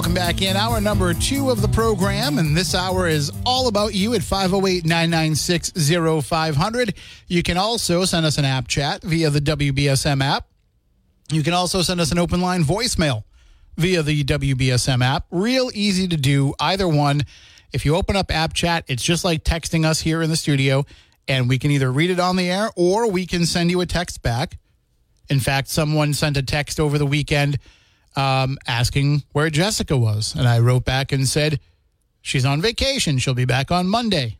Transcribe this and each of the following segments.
Welcome back in hour number two of the program. And this hour is all about you at 508 996 0500. You can also send us an app chat via the WBSM app. You can also send us an open line voicemail via the WBSM app. Real easy to do, either one. If you open up app chat, it's just like texting us here in the studio, and we can either read it on the air or we can send you a text back. In fact, someone sent a text over the weekend um, asking where Jessica was. And I wrote back and said, She's on vacation. She'll be back on Monday.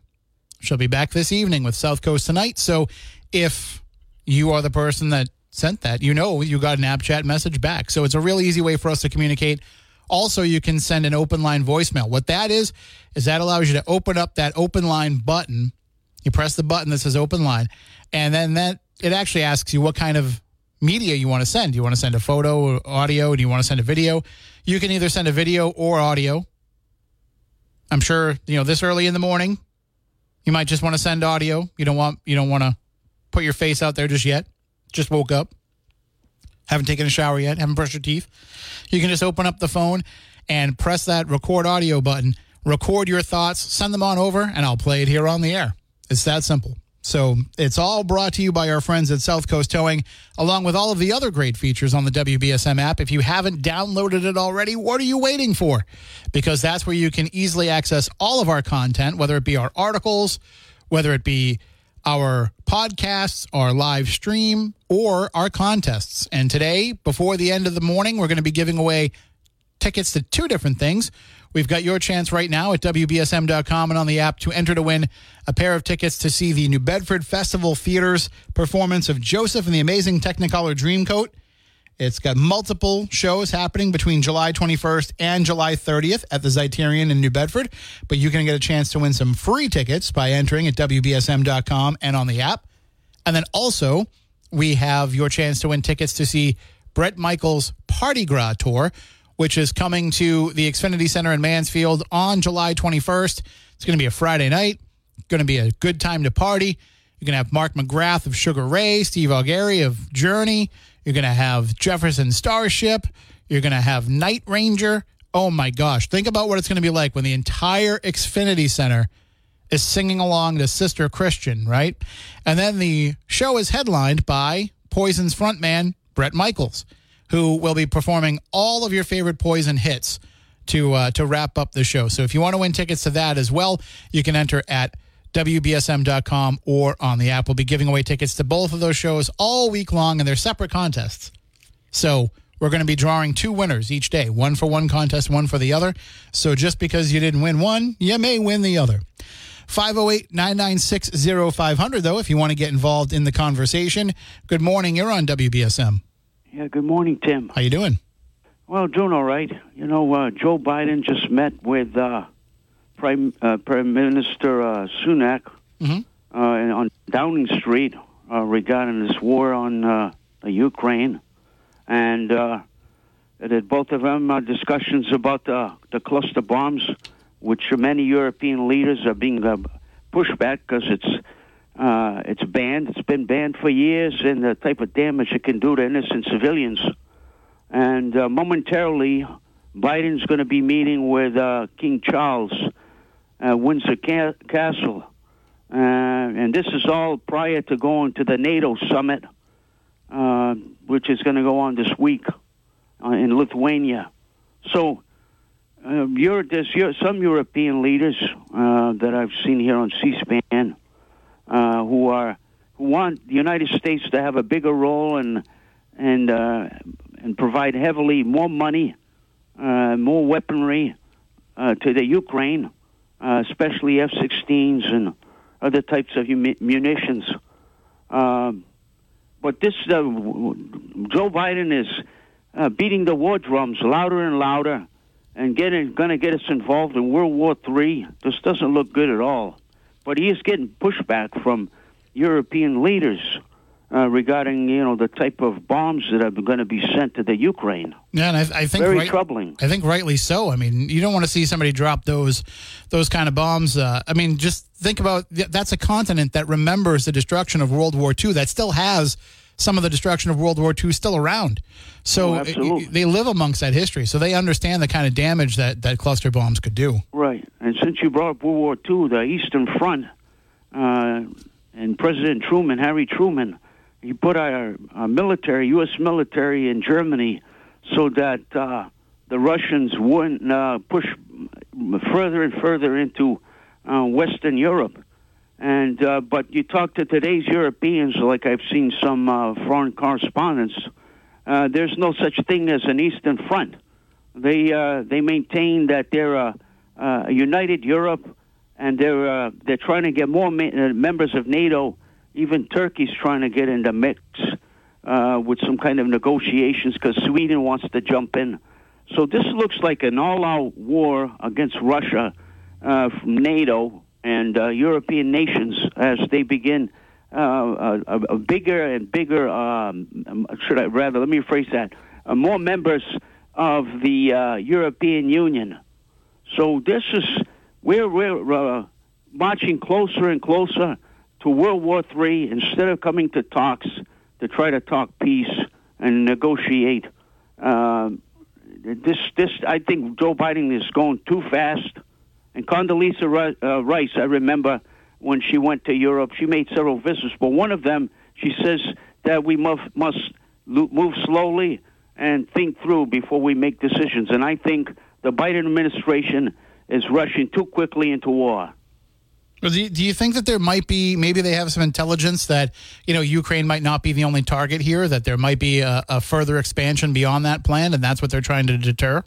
She'll be back this evening with South Coast Tonight. So if you are the person that sent that, you know you got an app chat message back. So it's a real easy way for us to communicate. Also, you can send an open line voicemail. What that is, is that allows you to open up that open line button. You press the button that says open line, and then that it actually asks you what kind of media you want to send. Do you want to send a photo or audio? Do you want to send a video? You can either send a video or audio. I'm sure, you know, this early in the morning, you might just want to send audio. You don't want you don't want to put your face out there just yet. Just woke up. Haven't taken a shower yet, haven't brushed your teeth. You can just open up the phone and press that record audio button, record your thoughts, send them on over, and I'll play it here on the air. It's that simple. So it's all brought to you by our friends at South Coast Towing, along with all of the other great features on the WBSM app. If you haven't downloaded it already, what are you waiting for? Because that's where you can easily access all of our content, whether it be our articles, whether it be our podcasts, our live stream, or our contests. And today, before the end of the morning, we're going to be giving away tickets to two different things. We've got your chance right now at WBSM.com and on the app to enter to win a pair of tickets to see the New Bedford Festival Theater's performance of Joseph and the Amazing Technicolor Dreamcoat. It's got multiple shows happening between July 21st and July 30th at the Zeiterion in New Bedford, but you can get a chance to win some free tickets by entering at WBSM.com and on the app. And then also, we have your chance to win tickets to see Bret Michaels' Parti Gras Tour, which is coming to the Xfinity Center in Mansfield on July 21st. It's going to be a Friday night. Going to be a good time to party. You're going to have Mark McGrath of Sugar Ray, Steve Augeri of Journey. You're going to have Jefferson Starship. You're going to have Night Ranger. Oh my gosh. Think about what it's going to be like when the entire Xfinity Center is singing along to Sister Christian, right? And then the show is headlined by Poison's frontman, Bret Michaels who will be performing all of your favorite Poison hits to uh, to wrap up the show. So if you want to win tickets to that as well, you can enter at WBSM.com or on the app. We'll be giving away tickets to both of those shows all week long, and they're separate contests. So we're going to be drawing two winners each day one for one contest, one for the other. So just because you didn't win one, you may win the other. 508 996 0500, though, if you want to get involved in the conversation. Good morning. You're on WBSM. Yeah, good morning, Tim. How you doing? Well, doing all right. You know, uh, Joe Biden just met with uh, Prime uh, Prime Minister uh, Sunak Mhm. uh, on Downing Street uh, regarding this war on uh, Ukraine, and uh, that both of them are discussions about the the cluster bombs, which many European leaders are being uh, pushed back because it's uh, it's banned. It's been banned for years, and the type of damage it can do to innocent civilians. And uh, momentarily, Biden's going to be meeting with uh, King Charles at Windsor Ca- Castle. Uh, and this is all prior to going to the NATO summit, uh, which is going to go on this week uh, in Lithuania. So, there's some European leaders that I've seen here on C-SPAN uh, who are who want the United States to have a bigger role and and uh, and provide heavily more money, uh, more weaponry uh, to the Ukraine, uh, especially F-16s and other types of munitions. Um, but this uh, Joe Biden is beating the war drums louder and louder, and getting going to get us involved in World War III. This doesn't look good at all. But he is getting pushback from European leaders uh, regarding you know the type of bombs that are going to be sent to the Ukraine. Yeah, and I, I think Very right- troubling. I think rightly so. I mean, you don't want to see somebody drop those those kind of bombs. Uh, I mean, just think about that's a continent that remembers the destruction of World War II that still has some of the destruction of World War II is still around. So Oh, it- they live amongst that history, so they understand the kind of damage that that cluster bombs could do. Right. And since you brought up World War II, the Eastern Front, uh, and President Truman, Harry Truman, he put our, our military, U.S. military in Germany so that uh, the Russians wouldn't uh, push further and further into uh, Western Europe. And uh, but you talk to today's Europeans, like I've seen some uh, foreign correspondents, uh, there's no such thing as an Eastern Front. They uh, they maintain that they're a, a united Europe, and they're uh, they're trying to get more ma- uh, members of NATO. Even Turkey's trying to get in the mix uh, with some kind of negotiations because Sweden wants to jump in. So this looks like an all-out war against Russia uh, from NATO and uh, European nations as they begin uh, a, a bigger and bigger. Um, should I rather let me rephrase that? Uh, more members of the uh, European Union. So this is we're we're uh, marching closer and closer to World War III instead of coming to talks to try to talk peace and negotiate. Um this this I think Joe Biden is going too fast. And Condoleezza uh, Rice, I remember when she went to Europe, she made several visits, but one of them she says that we must must move slowly and think through before we make decisions. And I think the Biden administration is rushing too quickly into war. Do you, think that there might be maybe they have some intelligence that you know Ukraine might not be the only target here? That there might be a, a further expansion beyond that plan, and that's what they're trying to deter.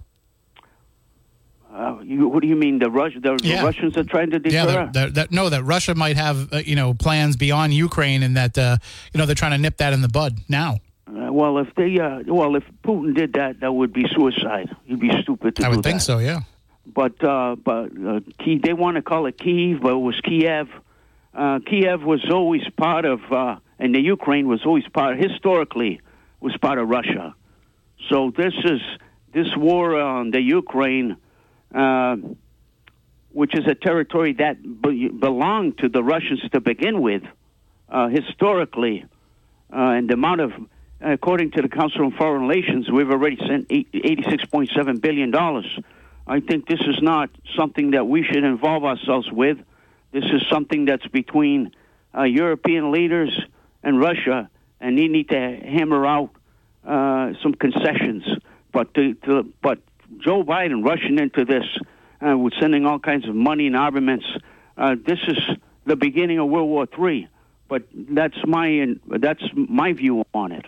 Uh, you, what do you mean? The, Rus- the, Yeah. the Russians are trying to deter? Yeah, that, that, that, no, that Russia might have uh, you know plans beyond Ukraine, and that uh, you know they're trying to nip that in the bud now. Uh, well, if they, uh, well, if Putin did that, that would be suicide. He'd be stupid to I would think that. so. Yeah. But uh, but uh, they want to call it Kiev, but it was Kiev. Uh, Kiev was always part of, uh, and the Ukraine was always part, historically, was part of Russia. So this is this war on the Ukraine, uh, which is a territory that be- belonged to the Russians to begin with, uh, historically, uh, and the amount of, according to the Council on Foreign Relations, we've already sent eight- $86.7 billion. I think this is not something that we should involve ourselves with. This is something that's between uh, European leaders and Russia, and they need to hammer out uh, some concessions. But to, to, but Joe Biden rushing into this uh, with sending all kinds of money and armaments, uh, this is the beginning of World War III. But that's my that's my view on it.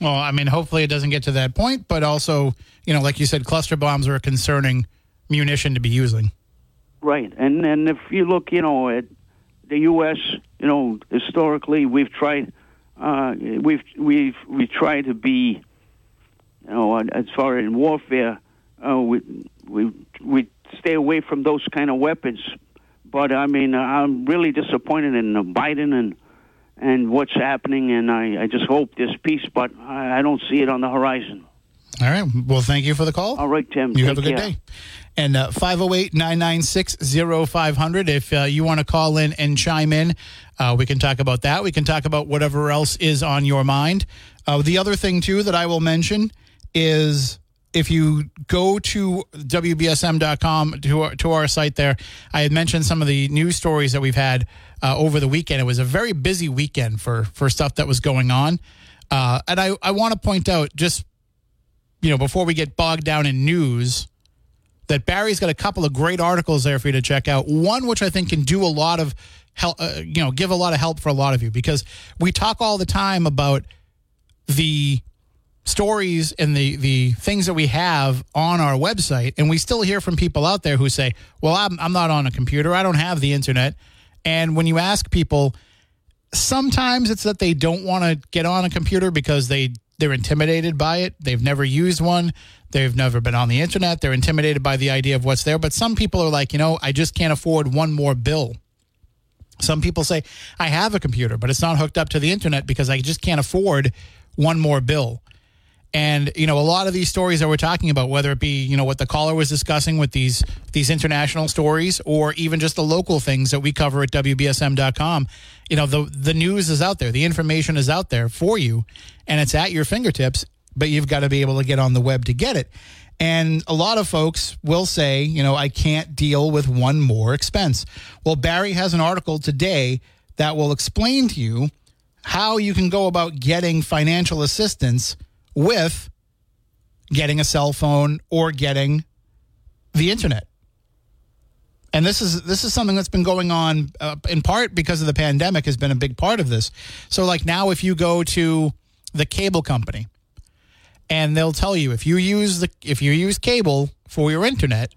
Well, I mean, hopefully it doesn't get to that point, but also, you know, like you said, cluster bombs are a concerning munition to be using. Right, and and if you look, you know, at the U.S., you know, historically we've tried, uh, we've we've we tried to be, you know, as far in warfare, uh, we we we stay away from those kind of weapons. But I mean, I'm really disappointed in uh, Biden and and what's happening, and I I just hope there's peace, but I, I don't see it on the horizon. All right. Well, thank you for the call. All right, Tim. You have a good care. day. And 508 996 0500. If uh, you want to call in and chime in, uh, we can talk about that. We can talk about whatever else is on your mind. Uh, the other thing, too, that I will mention is if you go to WBSM.com, to our, to our site there, I had mentioned some of the news stories that we've had uh, over the weekend. It was a very busy weekend for, for stuff that was going on. Uh, and I, I want to point out just you know, before we get bogged down in news, that Barry's got a couple of great articles there for you to check out. One which I think can do a lot of help, uh, you know, give a lot of help for a lot of you because we talk all the time about the stories and the the things that we have on our website, and we still hear from people out there who say, "Well, I'm I'm not on a computer. I don't have the internet." And when you ask people, sometimes it's that they don't want to get on a computer because they they're intimidated by it. They've never used one. They've never been on the internet. They're intimidated by the idea of what's there. But some people are like, you know, I just can't afford one more bill. Some people say, I have a computer, but it's not hooked up to the internet because I just can't afford one more bill. And you know, a lot of these stories that we're talking about, whether it be you know what the caller was discussing with these these international stories, or even just the local things that we cover at WBSM.com, you know, the the news is out there, the information is out there for you, and it's at your fingertips. But you've got to be able to get on the web to get it. And a lot of folks will say, you know, I can't deal with one more expense. Well, Barry has an article today that will explain to you how you can go about getting financial assistance with getting a cell phone or getting the internet. And this is this is something that's been going on uh, in part because of the pandemic has been a big part of this. So like now if you go to the cable company and they'll tell you if you use the if you use cable for your internet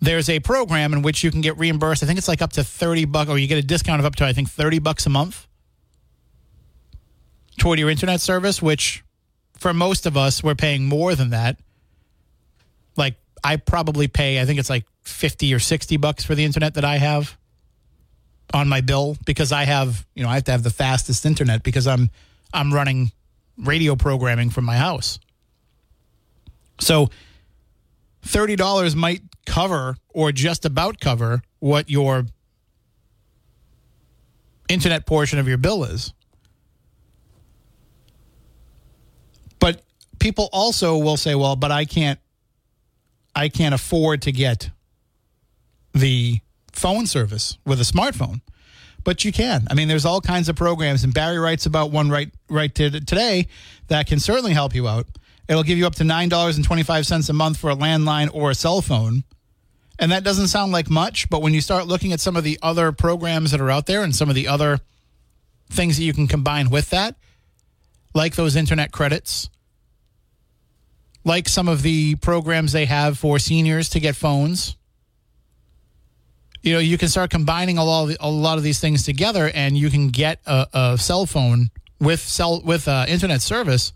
there's a program in which you can get reimbursed. I think it's like up to 30 bucks or you get a discount of up to I think 30 bucks a month toward your internet service, which for most of us, we're paying more than that. Like, I probably pay, I think it's like 50 or 60 bucks for the internet that I have on my bill because I have, you know, I have to have the fastest internet because I'm I'm running radio programming from my house. So $30 might cover or just about cover what your internet portion of your bill is. But people also will say, well, but I can't I can't afford to get the phone service with a smartphone. But you can. I mean, there's all kinds of programs, and Barry writes about one right right today that can certainly help you out. It'll give you up to nine dollars and twenty five cents a month for a landline or a cell phone, and that doesn't sound like much. But when you start looking at some of the other programs that are out there and some of the other things that you can combine with that, like those internet credits, like some of the programs they have for seniors to get phones. You know, you can start combining a lot of, a lot of these things together, and you can get a, a cell phone with cell with uh, internet service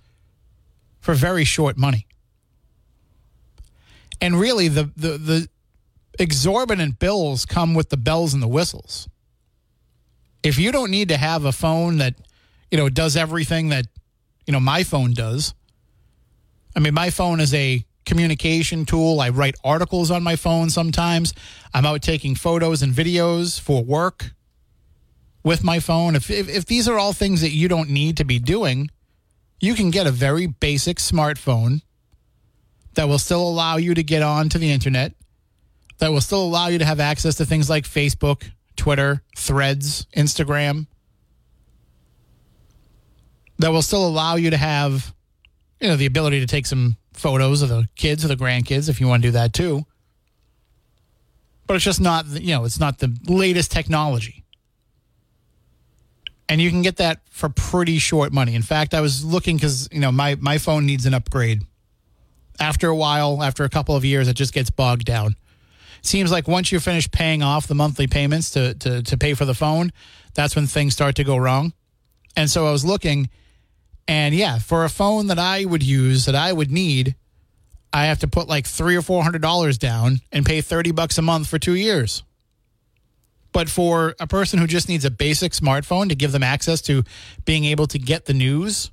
for very short money. And really, the, the the exorbitant bills come with the bells and the whistles. If you don't need to have a phone that you know does everything that you know my phone does, I mean, my phone is a communication tool. I write articles on my phone sometimes. I'm out taking photos and videos for work with my phone. If, if, if, these are all things that you don't need to be doing, you can get a very basic smartphone that will still allow you to get onto the internet, that will still allow you to have access to things like Facebook, Twitter, Threads, Instagram, that will still allow you to have you know, the ability to take some photos of the kids or the grandkids if you want to do that too. But it's just not, you know, it's not the latest technology. And you can get that for pretty short money. In fact, I was looking because, you know, my, my phone needs an upgrade. After a while, after a couple of years, it just gets bogged down. Seems like once you finish paying off the monthly payments to, to, to pay for the phone, that's when things start to go wrong. And so I was looking and yeah, for a phone that I would use, that I would need, I have to put like three or four hundred dollars down and pay 30 bucks a month for two years. But for a person who just needs a basic smartphone to give them access to being able to get the news,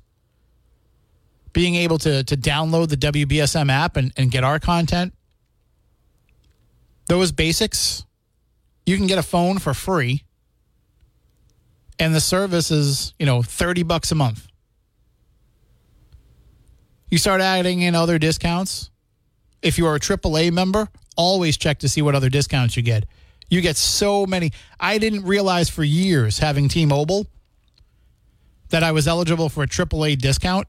being able to, to download the WBSM app and, and get our content, those basics, you can get a phone for free. And the service is, you know, 30 bucks a month. You start adding in other discounts. If you are a AAA member, always check to see what other discounts you get. You get so many. I didn't realize for years having T Mobile that I was eligible for a AAA discount.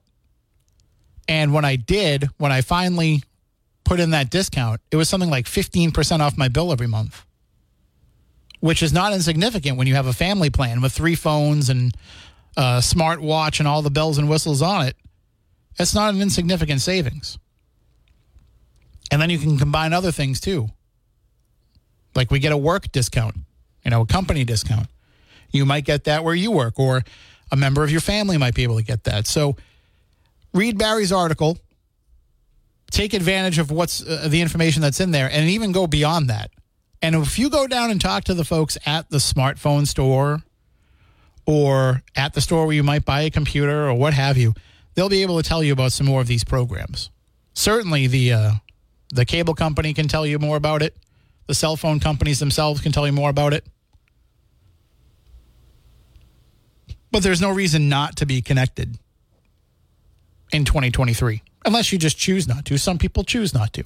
And when I did, when I finally put in that discount, it was something like 15% off my bill every month, which is not insignificant when you have a family plan with three phones and a smart watch and all the bells and whistles on it. That's not an insignificant savings. And then you can combine other things too. Like we get a work discount. You know, a company discount. You might get that where you work, or a member of your family might be able to get that. So read Barry's article, take advantage of what's uh, the information that's in there, and even go beyond that. And if you go down and talk to the folks at the smartphone store or at the store where you might buy a computer or what have you, they'll be able to tell you about some more of these programs. Certainly, the uh, the cable company can tell you more about it. The cell phone companies themselves can tell you more about it. But there's no reason not to be connected in 2023 unless you just choose not to. Some people choose not to.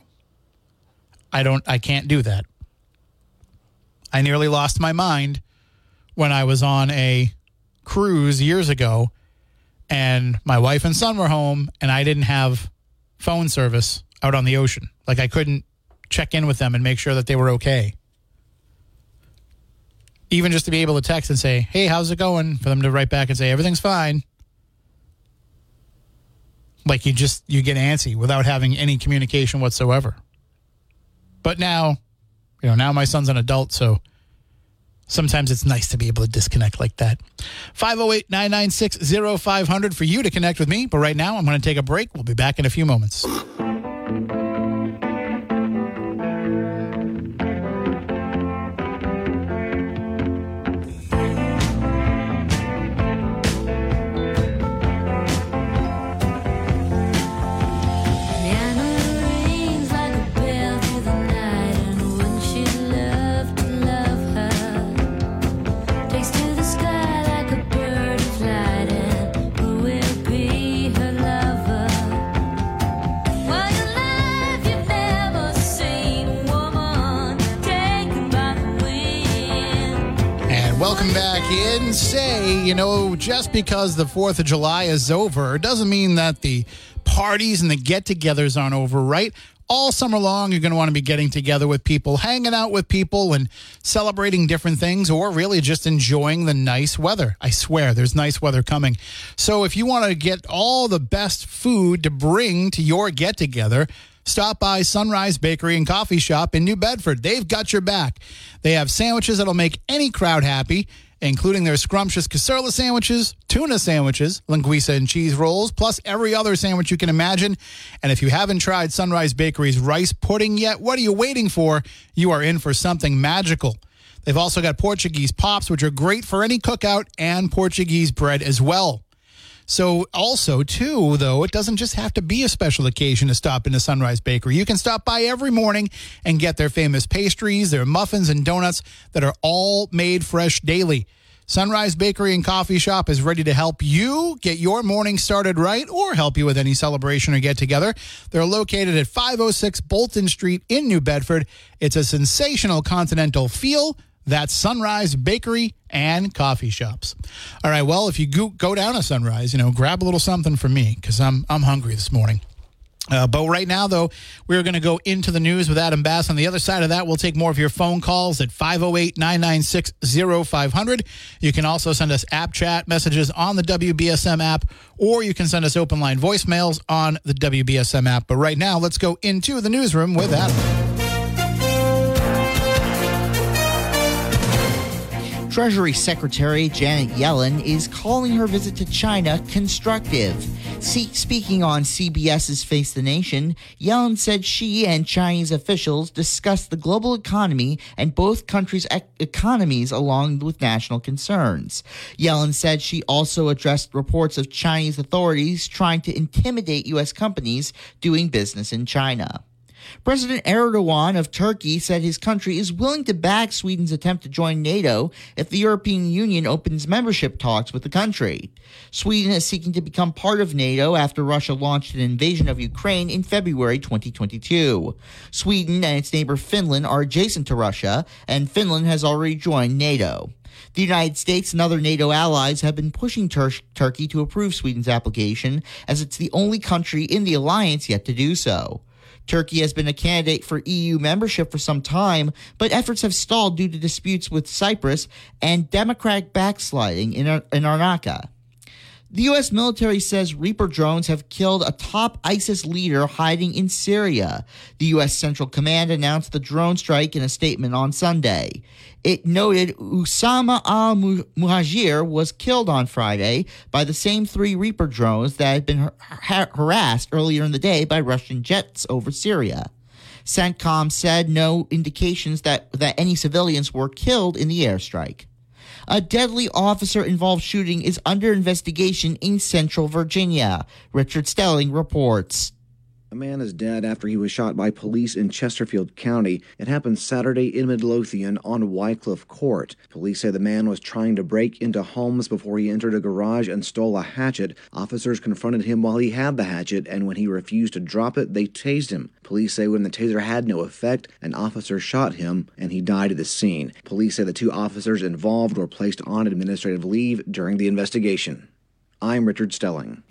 I don't I can't do that. I nearly lost my mind when I was on a cruise years ago and my wife and son were home and I didn't have phone service out on the ocean. Like I couldn't check in with them and make sure that they were okay even just to be able to text and say, "Hey, how's it going?" for them to write back and say, "Everything's fine." Like you just you get antsy without having any communication whatsoever. But now, you know, now my son's an adult, so sometimes it's nice to be able to disconnect like that. 508 996 0500 for you to connect with me. But right now, I'm going to take a break. We'll be back in a few moments. Say, you know, just because the 4th of July is over doesn't mean that the parties and the get togethers aren't over, right? All summer long, you're going to want to be getting together with people, hanging out with people, and celebrating different things, or really just enjoying the nice weather. I swear, there's nice weather coming. So, if you want to get all the best food to bring to your get together, stop by Sunrise Bakery and Coffee Shop in New Bedford. They've got your back. They have sandwiches that'll make any crowd happy including their scrumptious caçoila sandwiches, tuna sandwiches, linguiça and cheese rolls, plus every other sandwich you can imagine. And if you haven't tried Sunrise Bakery's rice pudding yet, what are you waiting for? You are in for something magical. They've also got Portuguese pops, which are great for any cookout, and Portuguese bread as well. So, also, too, though, it doesn't just have to be a special occasion to stop into Sunrise Bakery. You can stop by every morning and get their famous pastries, their muffins, and donuts that are all made fresh daily. Sunrise Bakery and Coffee Shop is ready to help you get your morning started right or help you with any celebration or get together. They're located at 506 Bolton Street in New Bedford. It's a sensational continental feel that's Sunrise Bakery and Coffee Shops. All right. Well, if you go, go down to Sunrise, you know, grab a little something for me because I'm I'm hungry this morning. Uh, but right now, though, we're going to go into the news with Adam Bass. On the other side of that, we'll take more of your phone calls at 508 996 0500. You can also send us app chat messages on the WBSM app, or you can send us open line voicemails on the WBSM app. But right now, let's go into the newsroom with Adam. Treasury Secretary Janet Yellen is calling her visit to China constructive. Speaking on CBS's Face the Nation, Yellen said she and Chinese officials discussed the global economy and both countries' ec- economies along with national concerns. Yellen said she also addressed reports of Chinese authorities trying to intimidate U.S. companies doing business in China. President Erdogan of Turkey said his country is willing to back Sweden's attempt to join NATO if the European Union opens membership talks with the country. Sweden is seeking to become part of NATO after Russia launched an invasion of Ukraine in February 2022. Sweden and its neighbor Finland are adjacent to Russia, and Finland has already joined NATO. The United States and other NATO allies have been pushing Tur- Turkey to approve Sweden's application, as it's the only country in the alliance yet to do so. Turkey has been a candidate for EU membership for some time, but efforts have stalled due to disputes with Cyprus and democratic backsliding in, in Larnaca. The U.S. military says Reaper drones have killed a top ISIS leader hiding in Syria. The U.S. Central Command announced the drone strike in a statement on Sunday. It noted Usama al Muhajir was killed on Friday by the same three Reaper drones that had been har- harassed earlier in the day by Russian jets over Syria. CENTCOM said no indications that, that any civilians were killed in the airstrike. A deadly officer involved shooting is under investigation in central Virginia. Richard Stelling reports. A man is dead after he was shot by police in Chesterfield County. It happened Saturday in Midlothian on Wycliffe Court. Police say the man was trying to break into homes before he entered a garage and stole a hatchet. Officers confronted him while he had the hatchet, and when he refused to drop it, they tased him. Police say when the taser had no effect, an officer shot him and he died at the scene. Police say the two officers involved were placed on administrative leave during the investigation. I'm Richard Stelling.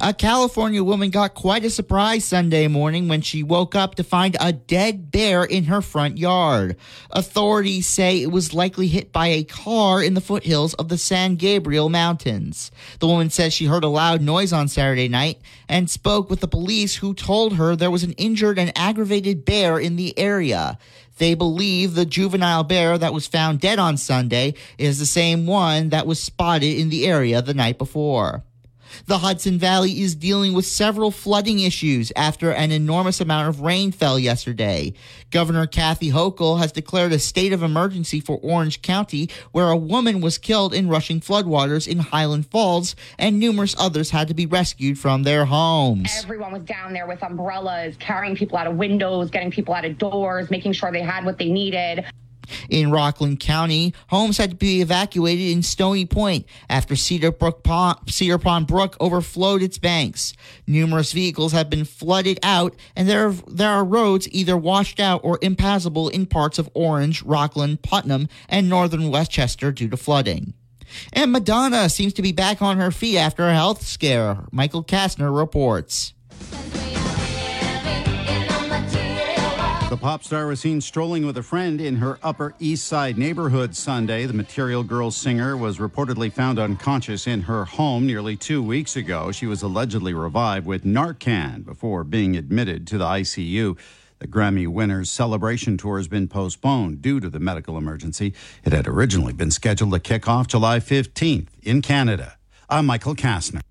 A California woman got quite a surprise Sunday morning when she woke up to find a dead bear in her front yard. Authorities say it was likely hit by a car in the foothills of the San Gabriel Mountains. The woman says she heard a loud noise on Saturday night and spoke with the police who told her there was an injured and aggravated bear in the area. They believe the juvenile bear that was found dead on Sunday is the same one that was spotted in the area the night before. The Hudson Valley is dealing with several flooding issues after an enormous amount of rain fell yesterday. Governor Kathy Hochul has declared a state of emergency for Orange County, where a woman was killed in rushing floodwaters in Highland Falls, and numerous others had to be rescued from their homes. Everyone was down there with umbrellas, carrying people out of windows, getting people out of doors, making sure they had what they needed. In Rockland County, homes had to be evacuated in Stony Point after Cedar, Brook Pond, Cedar Pond Brook overflowed its banks. Numerous vehicles have been flooded out, and there, there are roads either washed out or impassable in parts of Orange, Rockland, Putnam, and northern Westchester due to flooding. And Madonna seems to be back on her feet after a health scare. Michael Kastner reports. The pop star was seen strolling with a friend in her Upper East Side neighborhood Sunday. The Material Girls singer was reportedly found unconscious in her home nearly two weeks ago. She was allegedly revived with Narcan before being admitted to the ICU. The Grammy winner's celebration tour has been postponed due to the medical emergency. It had originally been scheduled to kick off July 15th in Canada. I'm Michael Kastner.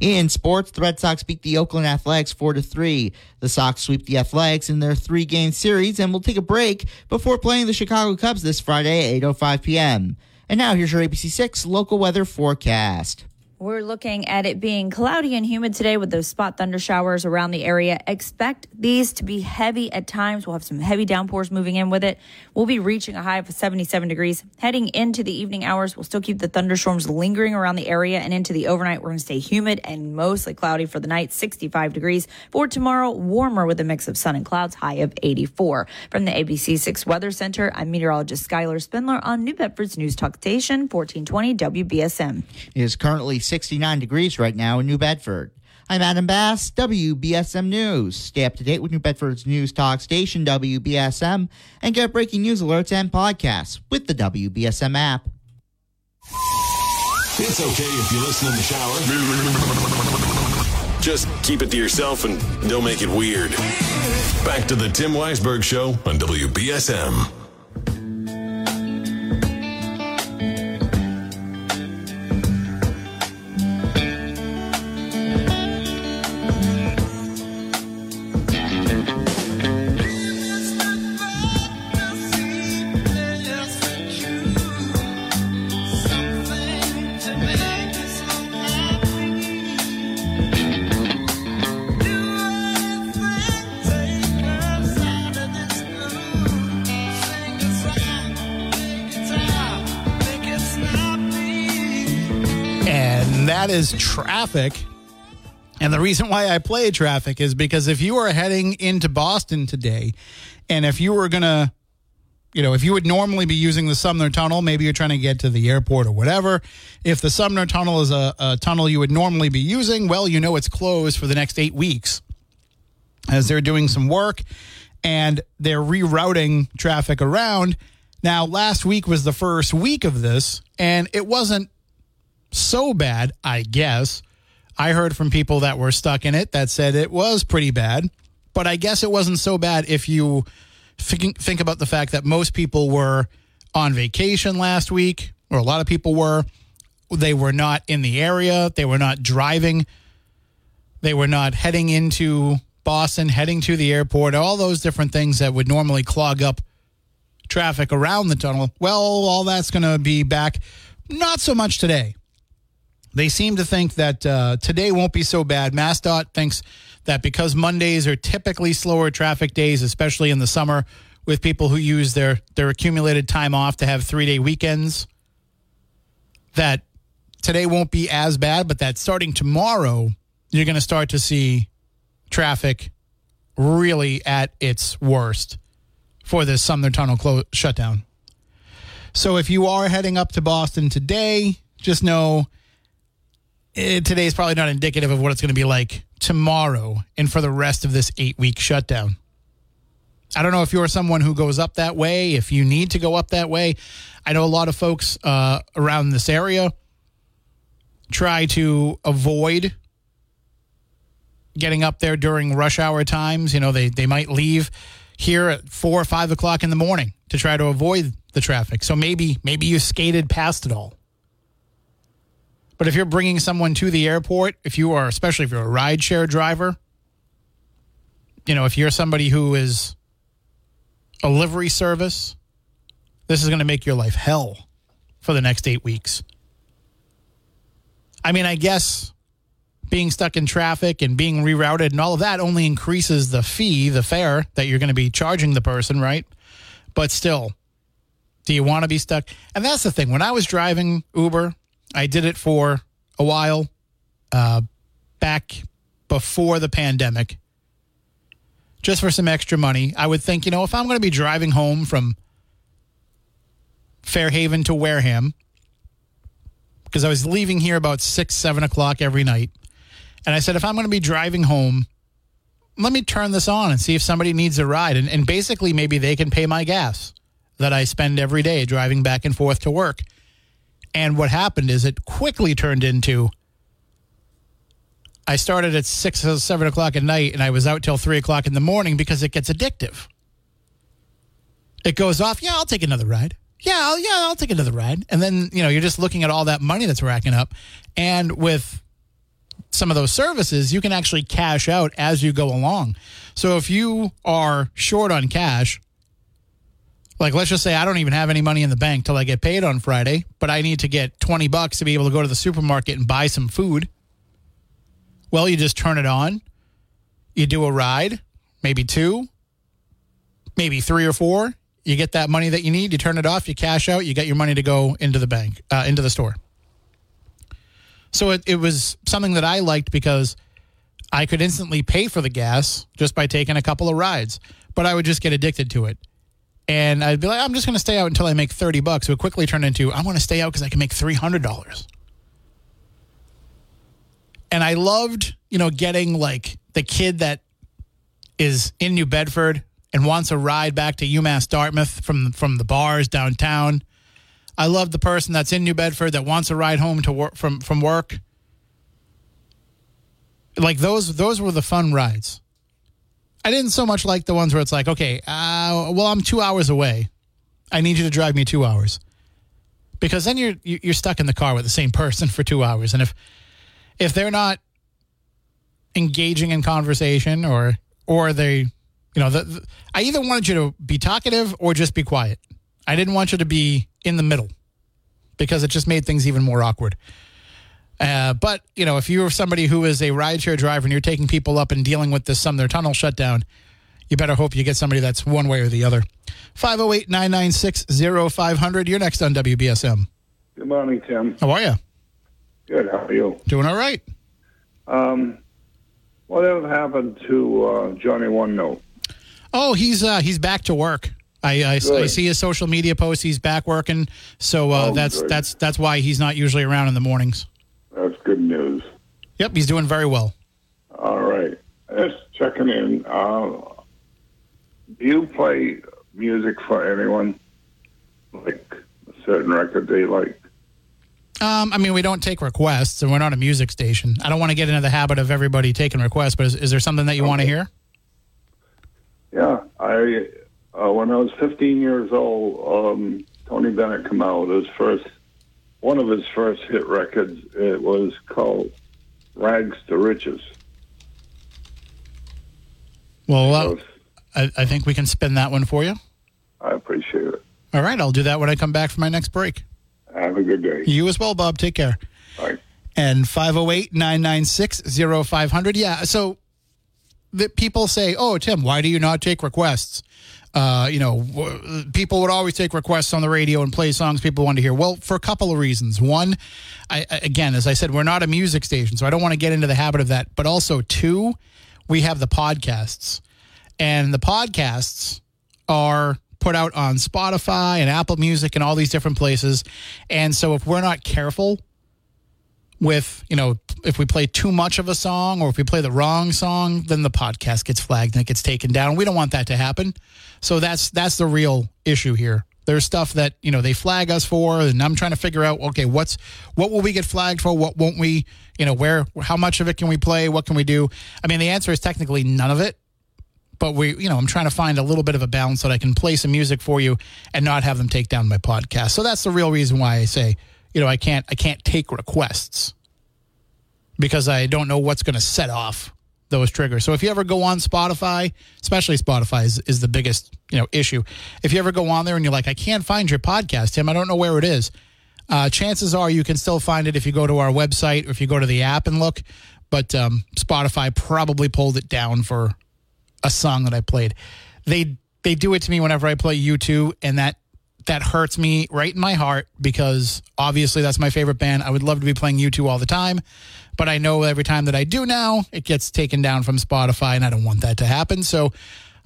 In sports, the Red Sox beat the Oakland Athletics 4 to 3. The Sox sweep the Athletics in their three game series and will take a break before playing the Chicago Cubs this Friday at 8.05 p.m. And now here's your ABC 6 local weather forecast. We're looking at it being cloudy and humid today with those spot thunder showers around the area. Expect these to be heavy at times. We'll have some heavy downpours moving in with it. We'll be reaching a high of 77 degrees. Heading into the evening hours, we'll still keep the thunderstorms lingering around the area and into the overnight. We're going to stay humid and mostly cloudy for the night, 65 degrees. For tomorrow, warmer with a mix of sun and clouds, high of 84. From the ABC 6 Weather Center, I'm meteorologist Skylar Spindler on New Bedford's News Talk Station, 1420 WBSM. It is currently 69 degrees right now in New Bedford. I'm Adam Bass, WBSM News. Stay up to date with New Bedford's news talk station, WBSM, and get breaking news alerts and podcasts with the WBSM app. It's okay if you listen in the shower. Just keep it to yourself and don't make it weird. Back to the Tim Weisberg Show on WBSM. That is traffic. And the reason why I play traffic is because if you are heading into Boston today, and if you were going to, you know, if you would normally be using the Sumner Tunnel, maybe you're trying to get to the airport or whatever. If the Sumner Tunnel is a, a tunnel you would normally be using, well, you know it's closed for the next eight weeks as they're doing some work and they're rerouting traffic around. Now, last week was the first week of this, and it wasn't so bad, I guess. I heard from people that were stuck in it that said it was pretty bad, but I guess it wasn't so bad if you think, think about the fact that most people were on vacation last week, or a lot of people were. They were not in the area, they were not driving, they were not heading into Boston, heading to the airport, all those different things that would normally clog up traffic around the tunnel. Well, all that's going to be back. Not so much today. They seem to think that uh, today won't be so bad. MassDOT thinks that because Mondays are typically slower traffic days, especially in the summer, with people who use their their accumulated time off to have three day weekends, that today won't be as bad. But that starting tomorrow, you're going to start to see traffic really at its worst for this Sumner Tunnel clo- shutdown. So if you are heading up to Boston today, just know eh, today is probably not indicative of what it's going to be like tomorrow and for the rest of this eight week shutdown. I don't know if you're someone who goes up that way, if you need to go up that way. I know a lot of folks uh, around this area try to avoid getting up there during rush hour times. You know, they, they might leave here at four or five o'clock in the morning to try to avoid the traffic. So maybe maybe you skated past it all. But if you're bringing someone to the airport, if you are, especially if you're a rideshare driver, you know, if you're somebody who is a livery service, this is going to make your life hell for the next eight weeks. I mean, I guess being stuck in traffic and being rerouted and all of that only increases the fee, the fare that you're going to be charging the person, right? But still, do you want to be stuck? And that's the thing. When I was driving Uber, I did it for a while uh, back before the pandemic, just for some extra money. I would think, you know, if I'm going to be driving home from Fairhaven to Wareham, because I was leaving here about six, seven o'clock every night. And I said, if I'm going to be driving home, let me turn this on and see if somebody needs a ride. And, and basically, maybe they can pay my gas that I spend every day driving back and forth to work. And what happened is it quickly turned into I started at six or seven o'clock at night and I was out till three o'clock in the morning because it gets addictive. It goes off, yeah, I'll take another ride. Yeah, I'll, yeah, I'll take another ride. And then, you know, you're just looking at all that money that's racking up. And with some of those services, you can actually cash out as you go along. So if you are short on cash, like let's just say I don't even have any money in the bank till I get paid on Friday, but I need to get 20 bucks to be able to go to the supermarket and buy some food. Well, you just turn it on. You do a ride, maybe two, maybe three or four. You get that money that you need, you turn it off, you cash out, you get your money to go into the bank, uh, into the store. So it, it was something that I liked because I could instantly pay for the gas just by taking a couple of rides, but I would just get addicted to it. And I'd be like, I'm just going to stay out until I make 30 bucks. It would quickly turn into, I want to stay out because I can make $300. And I loved, you know, getting like the kid that is in New Bedford and wants a ride back to UMass Dartmouth from from the bars downtown. I love the person that's in New Bedford that wants a ride home to work from from work. Like those those were the fun rides. I didn't so much like the ones where it's like, okay, uh, well, I'm two hours away. I need you to drive me two hours, because then you're you're stuck in the car with the same person for two hours, and if if they're not engaging in conversation or or they, you know, the, the, I either wanted you to be talkative or just be quiet. I didn't want you to be in the middle because it just made things even more awkward. Uh, but you know, if you're somebody who is a rideshare driver and you're taking people up and dealing with this Sumner Tunnel shutdown, you better hope you get somebody that's one way or the other. 508 996 0500. You're next on WBSM. Good morning, Tim. How are you? Good. How are you? Doing all right. Um, whatever happened to uh, Johnny One Note? Oh, he's uh, he's back to work. I, I, I, see his social media posts. He's back working, so uh, Oh, that's good. that's that's why he's not usually around in the mornings. That's good news. Yep, he's doing very well. All right. Just checking in. Uh, do you play music for anyone? Like a certain record they like? Um, I mean, we don't take requests, and we're not a music station. I don't want to get into the habit of everybody taking requests, but is, is there something that you want to hear? Yeah, I uh, when I was 15 years old, um, Tony Bennett came out with his first one of his first hit records. It was called "Rags to Riches." Well, uh, I, I think we can spin that one for you. I appreciate it. All right, I'll do that when I come back for my next break. Have a good day. You as well, Bob. Take care. Bye. And 508 996 0500. Yeah, so the people say, oh, Tim, why do you not take requests? Uh, you know, w- people would always take requests on the radio and play songs people want to hear. Well, for a couple of reasons. One, I- again, as I said, we're not a music station, so I don't want to get into the habit of that. But also, two, we have the podcasts, and the podcasts are put out on Spotify and Apple Music and all these different places. And so, if we're not careful with, you know, if we play too much of a song or if we play the wrong song, then the podcast gets flagged and it gets taken down. We don't want that to happen. So that's that's the real issue here. There's stuff that, you know, they flag us for and I'm trying to figure out okay, what's what will we get flagged for? What won't we, you know, where how much of it can we play? What can we do? I mean, the answer is technically none of it. But we, you know, I'm trying to find a little bit of a balance so that I can play some music for you and not have them take down my podcast. So that's the real reason why I say, you know, I can't I can't take requests because I don't know what's going to set off those triggers. So if you ever go on Spotify, especially Spotify is, is the biggest, you know, issue. If you ever go on there and you're like, I can't find your podcast, Tim, I don't know where it is. Uh, chances are you can still find it if you go to our website or if you go to the app and look. But um, Spotify probably pulled it down for a song that I played. They they do it to me whenever I play U2, and that that hurts me right in my heart because obviously that's my favorite band. I would love to be playing U2 all the time, but I know every time that I do now, it gets taken down from Spotify, and I don't want that to happen. So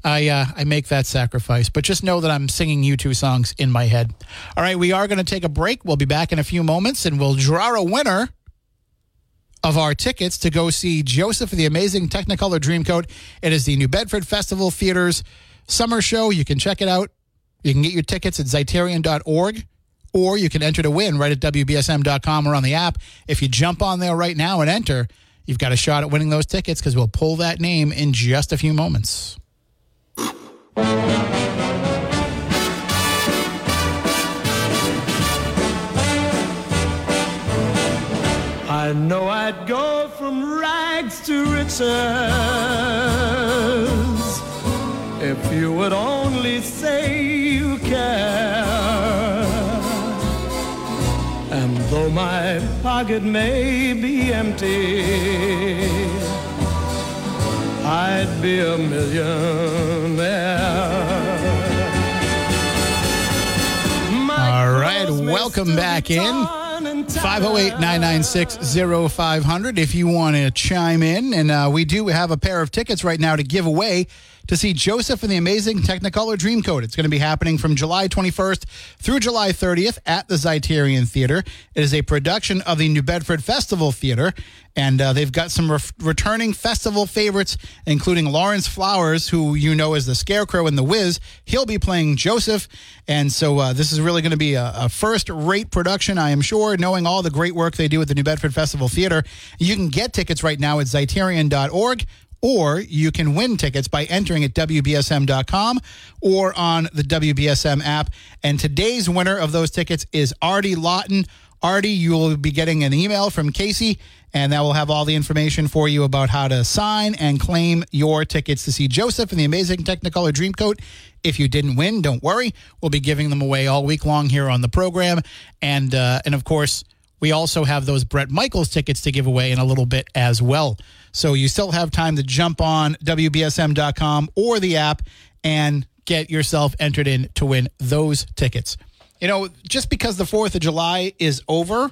I uh, I make that sacrifice. But just know that I'm singing U2 songs in my head. All right, we are going to take a break. We'll be back in a few moments, and we'll draw a winner of our tickets to go see Joseph the Amazing Technicolor Dreamcoat. It is the New Bedford Festival Theater's summer show. You can check it out. You can get your tickets at Zeiterion.org or you can enter to win right at WBSM.com or on the app. If you jump on there right now and enter, you've got a shot at winning those tickets because we'll pull that name in just a few moments. I know I'd go from rags to riches if you would only say you care. Though my pocket may be empty, I'd be a millionaire. All right, welcome back in. 508 996 0500 if you want to chime in. And uh, we do have a pair of tickets right now to give away to see Joseph and the Amazing Technicolor Dreamcoat. It's going to be happening from July 21st through July 30th at the Zeiterion Theater. It is a production of the New Bedford Festival Theater, and uh, they've got some re- returning festival favorites, including Lawrence Flowers, who you know as the Scarecrow in The Wiz. He'll be playing Joseph, and so uh, this is really going to be a, a first-rate production, I am sure, knowing all the great work they do at the New Bedford Festival Theater. You can get tickets right now at Zeiterion.org or you can win tickets by entering at WBSM.com or on the WBSM app. And today's winner of those tickets is Artie Lawton. Artie, you will be getting an email from Casey, and that will have all the information for you about how to sign and claim your tickets to see Joseph and the Amazing Technicolor Dreamcoat. If you didn't win, don't worry. We'll be giving them away all week long here on the program. And, uh, and of course, we also have those Bret Michaels tickets to give away in a little bit as well. So you still have time to jump on WBSM.com or the app and get yourself entered in to win those tickets. You know, just because the 4th of July is over,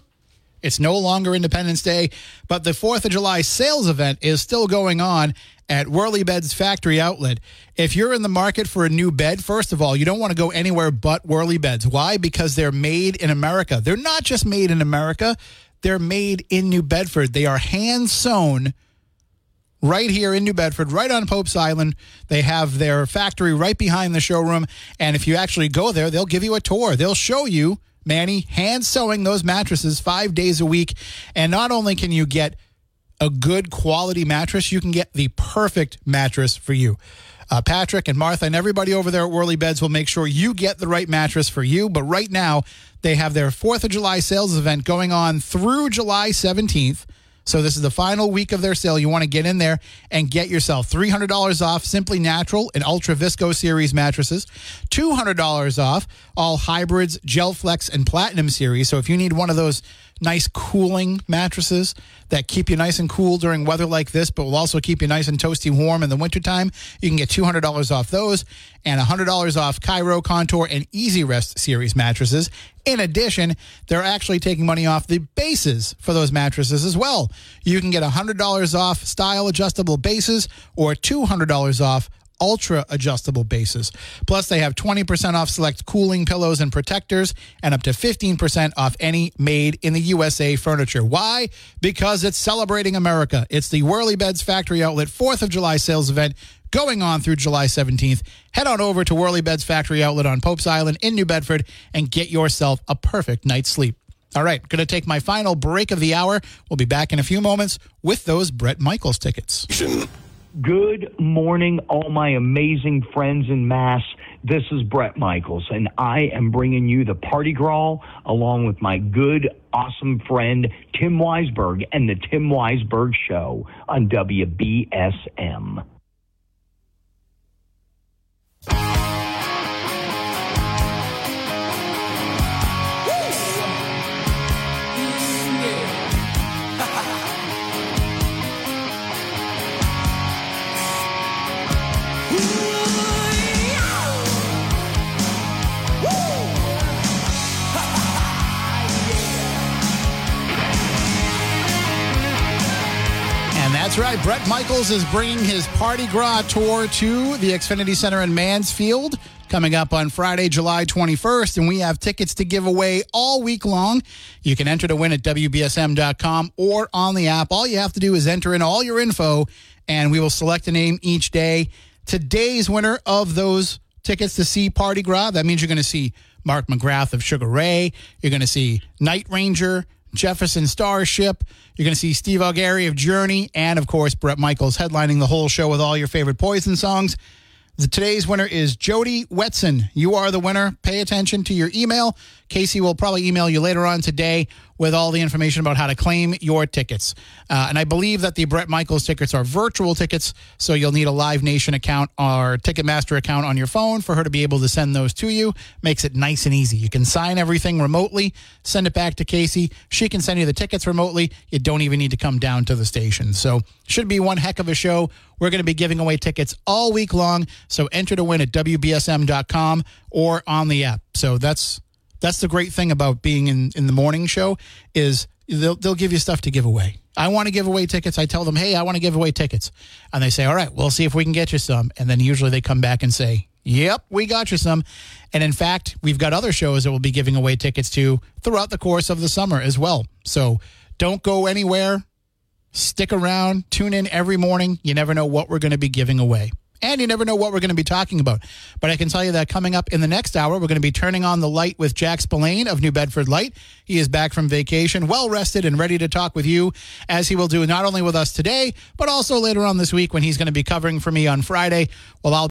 it's no longer Independence Day, but the 4th of July sales event is still going on at Worly Bed's Factory Outlet. If you're in the market for a new bed, first of all, you don't want to go anywhere but Worly Beds. Why? Because they're made in America. They're not just made in America, they're made in New Bedford. They are hand sewn right here in New Bedford, right on Pope's Island. They have their factory right behind the showroom. And if you actually go there, they'll give you a tour. They'll show you Manny, hand sewing those mattresses five days a week. And not only can you get a good quality mattress, you can get the perfect mattress for you. Uh, Patrick and Martha and everybody over there at Worly Beds will make sure you get the right mattress for you. But right now, they have their 4th of July sales event going on through July 17th. So this is the final week of their sale. You want to get in there and get yourself $300 off Simply Natural and Ultra Visco Series mattresses, $200 off all hybrids, Gel Flex, and Platinum Series. So if you need one of those nice cooling mattresses that keep you nice and cool during weather like this, but will also keep you nice and toasty warm in the wintertime. You can get $200 off those and $100 off Cairo, Contour, and Easy Rest series mattresses. In addition, they're actually taking money off the bases for those mattresses as well. You can get $100 off style adjustable bases or $200 off ultra adjustable bases. Plus, they have 20% off select cooling pillows and protectors and up to 15% off any made in the USA furniture. Why? Because it's celebrating America. It's the Worly Beds Factory Outlet 4th of July sales event going on through July 17th. Head on over to Worly Beds Factory Outlet on Pope's Island in New Bedford and get yourself a perfect night's sleep. All right, going to take my final break of the hour. We'll be back in a few moments with those Bret Michaels tickets. Good morning, all my amazing friends in Mass. This is Bret Michaels, and I am bringing you the Parti Gras along with my good, awesome friend Tim Weisberg and the Tim Weisberg Show on WBSM. That's right. Bret Michaels is bringing his Parti Gras tour to the Xfinity Center in Mansfield coming up on Friday, July 21st. And we have tickets to give away all week long. You can enter to win at WBSM.com or on the app. All you have to do is enter in all your info, and we will select a name each day. Today's winner of those tickets to see Parti Gras, that means you're going to see Mark McGrath of Sugar Ray. You're going to see Night Ranger. Jefferson Starship. You're going to see Steve Augeri of Journey, and of course, Bret Michaels headlining the whole show with all your favorite Poison songs. The, today's winner is Jody Wetson. You are the winner. Pay attention to your email. Casey will probably email you later on today with all the information about how to claim your tickets. Uh, and I believe that the Bret Michaels tickets are virtual tickets, so you'll need a Live Nation account or Ticketmaster account on your phone for her to be able to send those to you. Makes it nice and easy. You can sign everything remotely, send it back to Casey. She can send you the tickets remotely. You don't even need to come down to the station. So, should be one heck of a show. We're going to be giving away tickets all week long. So, enter to win at WBSM.com or on the app. So, that's that's the great thing about being in, in the morning show is they'll, they'll give you stuff to give away. I want to give away tickets. I tell them, hey, I want to give away tickets. And they say, all right, we'll see if we can get you some. And then usually they come back and say, yep, we got you some. And in fact, we've got other shows that we'll be giving away tickets to throughout the course of the summer as well. So don't go anywhere. Stick around. Tune in every morning. You never know what we're going to be giving away. And you never know what we're going to be talking about. But I can tell you that coming up in the next hour, we're going to be turning on the light with Jack Spillane of New Bedford Light. He is back from vacation, well rested and ready to talk with you, as he will do not only with us today, but also later on this week when he's going to be covering for me on Friday. Well, I'll